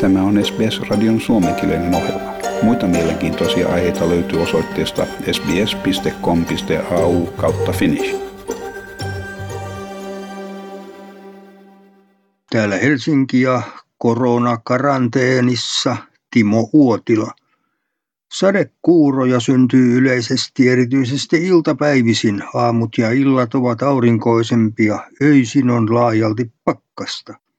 Tämä on SBS-radion suomenkielinen ohjelma. Muita mielenkiintoisia aiheita löytyy osoitteesta sbs.com.au kautta finnish. Täällä Helsinki ja koronakaranteenissa Timo Uotila. Sadekuuroja syntyy yleisesti erityisesti iltapäivisin. Aamut ja illat ovat aurinkoisempia, öisin on laajalti pakkasta.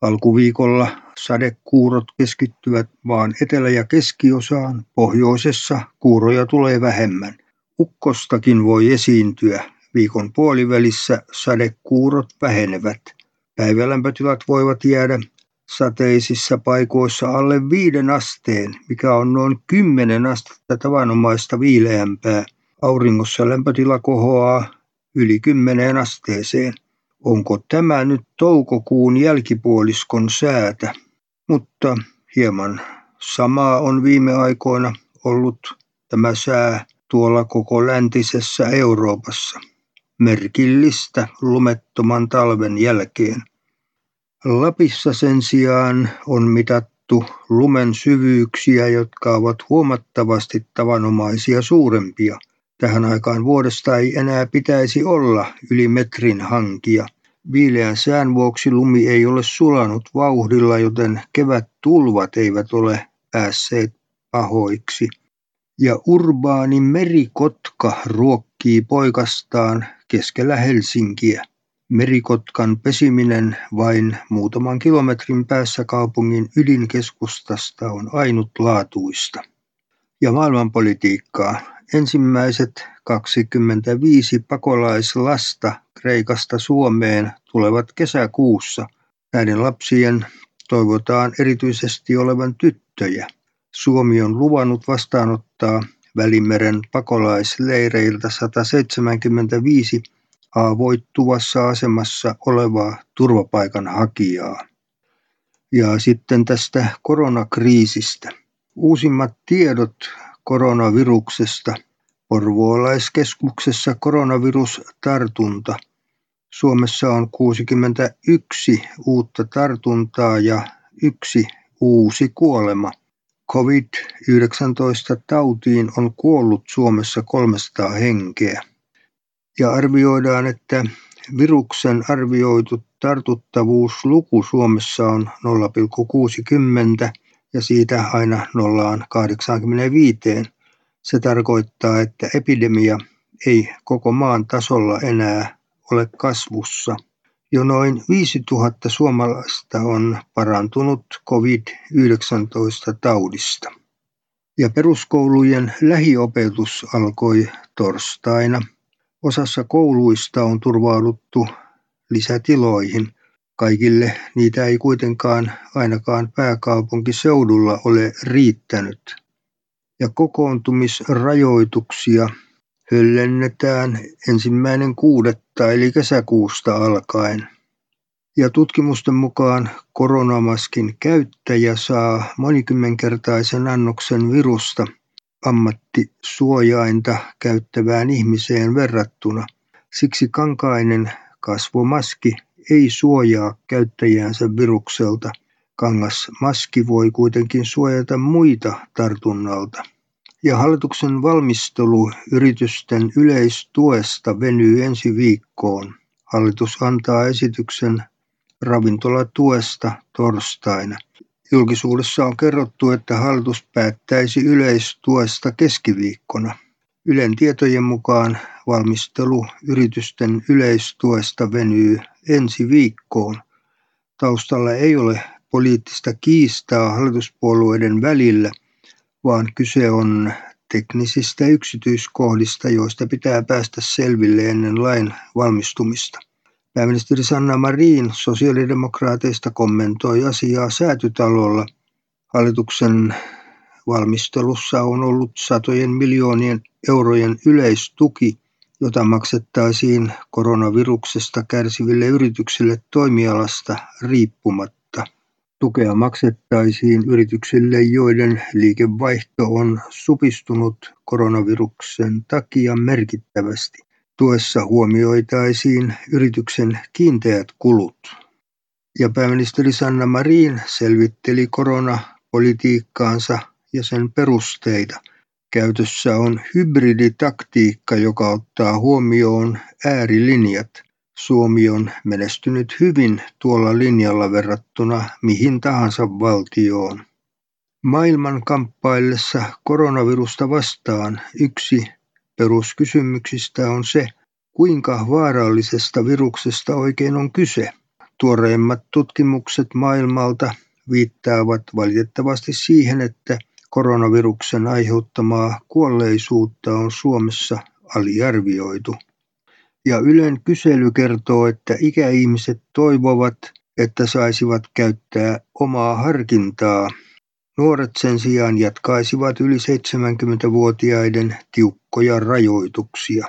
Alkuviikolla sadekuurot keskittyvät vaan etelä- ja keskiosaan, pohjoisessa kuuroja tulee vähemmän. Ukkostakin voi esiintyä. Viikon puolivälissä sadekuurot vähenevät. Päivälämpötilat voivat jäädä sateisissa paikoissa alle viiden asteen, mikä on noin kymmenen astetta tavanomaista viileämpää. Auringossa lämpötila kohoaa yli kymmeneen asteeseen. Onko tämä nyt toukokuun jälkipuoliskon säätä? Mutta hieman samaa on viime aikoina ollut tämä sää tuolla koko läntisessä Euroopassa. Merkillistä lumettoman talven jälkeen. Lapissa sen sijaan on mitattu lumen syvyyksiä, jotka ovat huomattavasti tavanomaisia suurempia. Tähän aikaan vuodesta ei enää pitäisi olla yli metrin hankia. Viileän sään vuoksi lumi ei ole sulanut vauhdilla, joten kevät-tulvat eivät ole päässeet pahoiksi. Ja urbaani merikotka ruokkii poikastaan keskellä Helsinkiä. Merikotkan pesiminen vain muutaman kilometrin päässä kaupungin ydinkeskustasta on ainutlaatuista. Ja maailmanpolitiikkaa. Ensimmäiset 25 pakolaislasta Kreikasta Suomeen tulevat kesäkuussa. Näiden lapsien toivotaan erityisesti olevan tyttöjä. Suomi on luvannut vastaanottaa Välimeren pakolaisleireiltä 175 haavoittuvassa asemassa olevaa turvapaikanhakijaa. Ja sitten tästä koronakriisistä. Uusimmat tiedot koronaviruksesta. Porvoolaiskeskuksessa koronavirustartunta. Suomessa on 61 uutta tartuntaa ja yksi uusi kuolema. COVID-19 tautiin on kuollut Suomessa 300 henkeä ja arvioidaan, että viruksen arvioitu tartuttavuusluku Suomessa on 0,60 ja siitä aina 0,85. Se tarkoittaa, että epidemia ei koko maan tasolla enää ole kasvussa. Jo noin 5000 suomalaista on parantunut COVID-19 taudista. Ja peruskoulujen lähiopetus alkoi torstaina – Osassa kouluista on turvauduttu lisätiloihin. Kaikille niitä ei kuitenkaan ainakaan pääkaupunkiseudulla ole riittänyt. Ja kokoontumisrajoituksia höllennetään ensimmäinen kuudetta eli kesäkuusta alkaen. Ja tutkimusten mukaan koronamaskin käyttäjä saa monikymmenkertaisen annoksen virusta – ammattisuojainta käyttävään ihmiseen verrattuna. Siksi kankainen kasvomaski ei suojaa käyttäjäänsä virukselta. Kangasmaski voi kuitenkin suojata muita tartunnalta. Ja hallituksen valmistelu yritysten yleistuesta venyy ensi viikkoon. Hallitus antaa esityksen ravintolatuesta torstaina. Julkisuudessa on kerrottu, että hallitus päättäisi yleistuesta keskiviikkona. Ylen tietojen mukaan valmistelu yritysten yleistuesta venyy ensi viikkoon. Taustalla ei ole poliittista kiistaa hallituspuolueiden välillä, vaan kyse on teknisistä yksityiskohdista, joista pitää päästä selville ennen lain valmistumista. Pääministeri Sanna Marin sosiaalidemokraateista kommentoi asiaa säätytalolla. Hallituksen valmistelussa on ollut satojen miljoonien eurojen yleistuki, jota maksettaisiin koronaviruksesta kärsiville yrityksille toimialasta riippumatta. Tukea maksettaisiin yrityksille, joiden liikevaihto on supistunut koronaviruksen takia merkittävästi. Tuessa huomioitaisiin yrityksen kiinteät kulut. Ja pääministeri Sanna Marin selvitteli koronapolitiikkaansa ja sen perusteita. Käytössä on hybriditaktiikka, joka ottaa huomioon äärilinjat. Suomi on menestynyt hyvin tuolla linjalla verrattuna mihin tahansa valtioon. Maailman kamppaillessa koronavirusta vastaan yksi peruskysymyksistä on se, kuinka vaarallisesta viruksesta oikein on kyse. Tuoreimmat tutkimukset maailmalta viittaavat valitettavasti siihen, että koronaviruksen aiheuttamaa kuolleisuutta on Suomessa aliarvioitu. Ja Ylen kysely kertoo, että ikäihmiset toivovat, että saisivat käyttää omaa harkintaa. Nuoret sen sijaan jatkaisivat yli 70-vuotiaiden tiukkoja rajoituksia.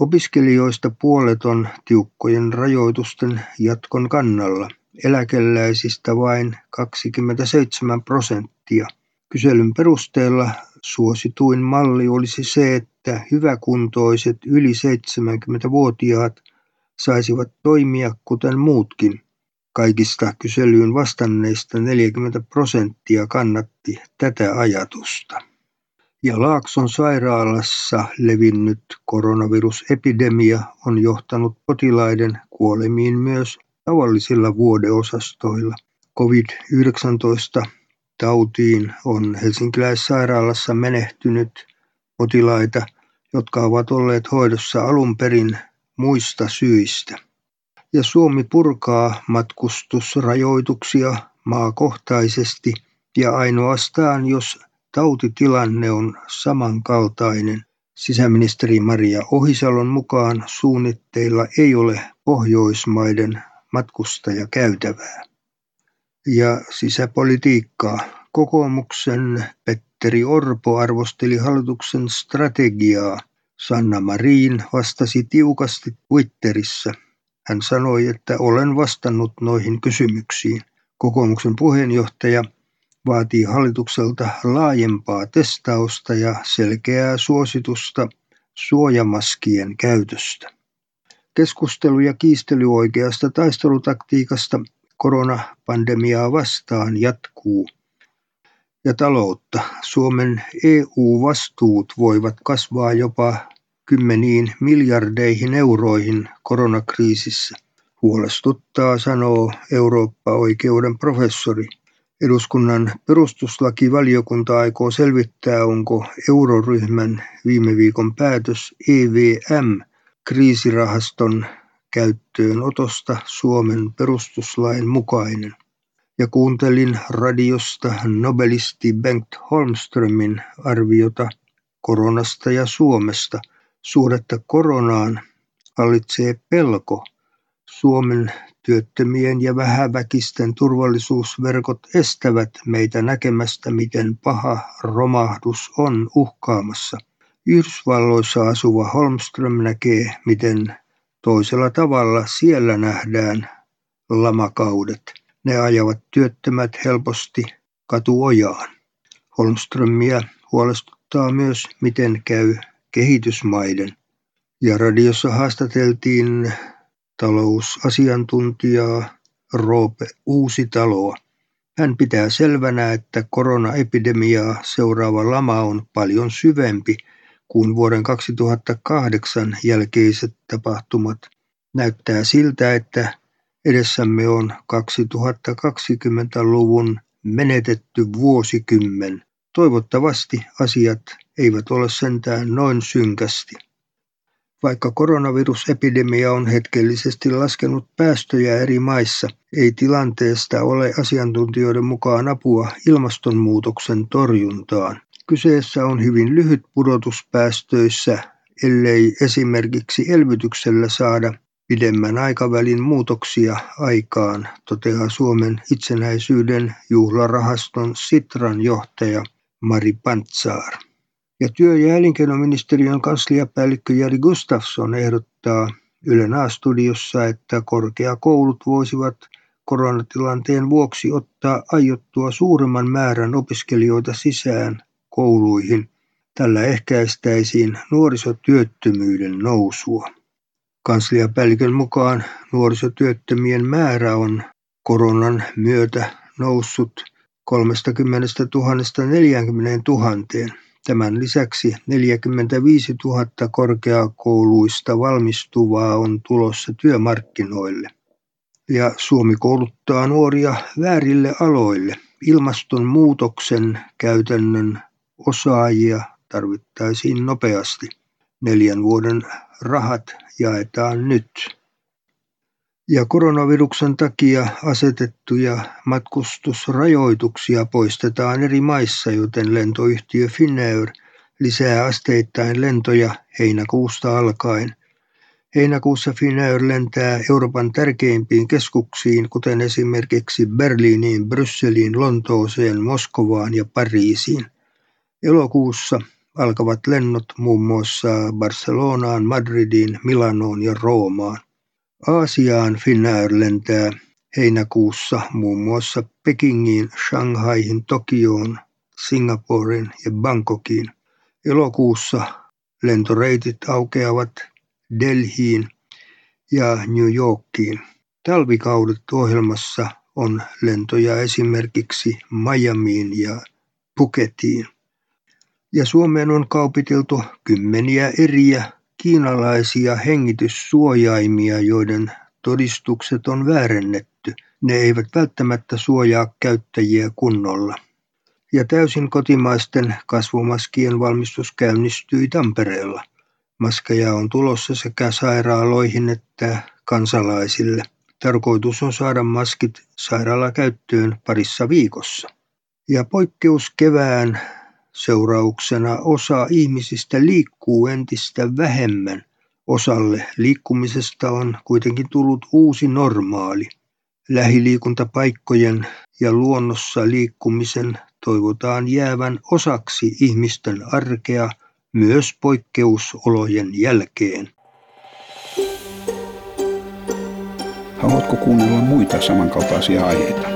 Opiskelijoista puolet on tiukkojen rajoitusten jatkon kannalla, eläkeläisistä vain 27 prosenttia. Kyselyn perusteella suosituin malli olisi se, että hyväkuntoiset yli 70-vuotiaat saisivat toimia kuten muutkin. Kaikista kyselyyn vastanneista 40 prosenttia kannatti tätä ajatusta. Ja Laakson sairaalassa levinnyt koronavirusepidemia on johtanut potilaiden kuolemiin myös tavallisilla vuodeosastoilla. COVID-19 tautiin on Helsinkiläissairaalassa menehtynyt potilaita, jotka ovat olleet hoidossa alun perin muista syistä. Ja Suomi purkaa matkustusrajoituksia maakohtaisesti ja ainoastaan jos tautitilanne on samankaltainen. Sisäministeri Maria Ohisalon mukaan suunnitteilla ei ole Pohjoismaiden matkustajakäytävää. Ja sisäpolitiikkaa. Kokoomuksen Petteri Orpo arvosteli hallituksen strategiaa. Sanna Marin vastasi tiukasti Twitterissä. Hän sanoi, että olen vastannut noihin kysymyksiin. Kokoomuksen puheenjohtaja vaatii hallitukselta laajempaa testausta ja selkeää suositusta suojamaskien käytöstä. Keskustelu ja kiistely oikeasta taistelutaktiikasta koronapandemiaa vastaan jatkuu. Ja taloutta. Suomen EU-vastuut voivat kasvaa jopa kymmeniin miljardeihin euroihin koronakriisissä. Huolestuttaa, sanoo Eurooppa-oikeuden professori. Eduskunnan perustuslakivaliokunta aikoo selvittää, onko euroryhmän viime viikon päätös EVM kriisirahaston käyttöönotosta Suomen perustuslain mukainen. Ja kuuntelin radiosta nobelisti Bengt Holmströmin arviota koronasta ja Suomesta. Suhdetta koronaan hallitsee pelko. Suomen Työttömien ja vähäväkisten turvallisuusverkot estävät meitä näkemästä, miten paha romahdus on uhkaamassa. Yhdysvalloissa asuva Holmström näkee, miten toisella tavalla siellä nähdään lamakaudet. Ne ajavat työttömät helposti katuojaan. Holmströmiä huolestuttaa myös, miten käy kehitysmaiden. Ja radiossa haastateltiin talousasiantuntijaa Roope Uusitaloa. Hän pitää selvänä, että koronaepidemiaa seuraava lama on paljon syvempi kuin vuoden 2008 jälkeiset tapahtumat. Näyttää siltä, että edessämme on 2020-luvun menetetty vuosikymmen. Toivottavasti asiat eivät ole sentään noin synkästi. Vaikka koronavirusepidemia on hetkellisesti laskenut päästöjä eri maissa, ei tilanteesta ole asiantuntijoiden mukaan apua ilmastonmuutoksen torjuntaan. Kyseessä on hyvin lyhyt pudotus päästöissä, ellei esimerkiksi elvytyksellä saada pidemmän aikavälin muutoksia aikaan, toteaa Suomen itsenäisyyden juhlarahaston Sitran johtaja Mari Pantsaar. Ja työ- ja elinkeinoministeriön kansliapäällikkö Jari Gustafsson ehdottaa Ylen A-studiossa, että korkeakoulut voisivat koronatilanteen vuoksi ottaa aiottua suuremman määrän opiskelijoita sisään kouluihin. Tällä ehkäistäisiin nuorisotyöttömyyden nousua. Kansliapäällikön mukaan nuorisotyöttömien määrä on koronan myötä noussut 30 000 40 000. Tämän lisäksi 45 000 korkeakouluista valmistuvaa on tulossa työmarkkinoille. Ja Suomi kouluttaa nuoria väärille aloille. Ilmastonmuutoksen käytännön osaajia tarvittaisiin nopeasti. Neljän vuoden rahat jaetaan nyt. Ja koronaviruksen takia asetettuja matkustusrajoituksia poistetaan eri maissa, joten lentoyhtiö Finnair lisää asteittain lentoja heinäkuusta alkaen. Heinäkuussa Finnair lentää Euroopan tärkeimpiin keskuksiin, kuten esimerkiksi Berliiniin, Brysseliin, Lontooseen, Moskovaan ja Pariisiin. Elokuussa alkavat lennot muun muassa Barcelonaan, Madridiin, Milanoon ja Roomaan. Aasiaan Finnair lentää heinäkuussa muun muassa Pekingiin, Shanghaihin, Tokioon, Singaporeen ja Bangkokiin. Elokuussa lentoreitit aukeavat Delhiin ja New Yorkiin. Talvikaudet ohjelmassa on lentoja esimerkiksi Miamiin ja Phukettiin. Ja Suomeen on kaupiteltu kymmeniä eriä kiinalaisia hengityssuojaimia, joiden todistukset on väärennetty. Ne eivät välttämättä suojaa käyttäjiä kunnolla. Ja täysin kotimaisten kasvomaskien valmistus käynnistyi Tampereella. Maskeja on tulossa sekä sairaaloihin että kansalaisille. Tarkoitus on saada maskit sairaalakäyttöön parissa viikossa. Ja poikkeus kevään Seurauksena osa ihmisistä liikkuu entistä vähemmän. Osalle liikkumisesta on kuitenkin tullut uusi normaali. Lähiliikuntapaikkojen ja luonnossa liikkumisen toivotaan jäävän osaksi ihmisten arkea myös poikkeusolojen jälkeen. Haluatko kuunnella muita samankaltaisia aiheita?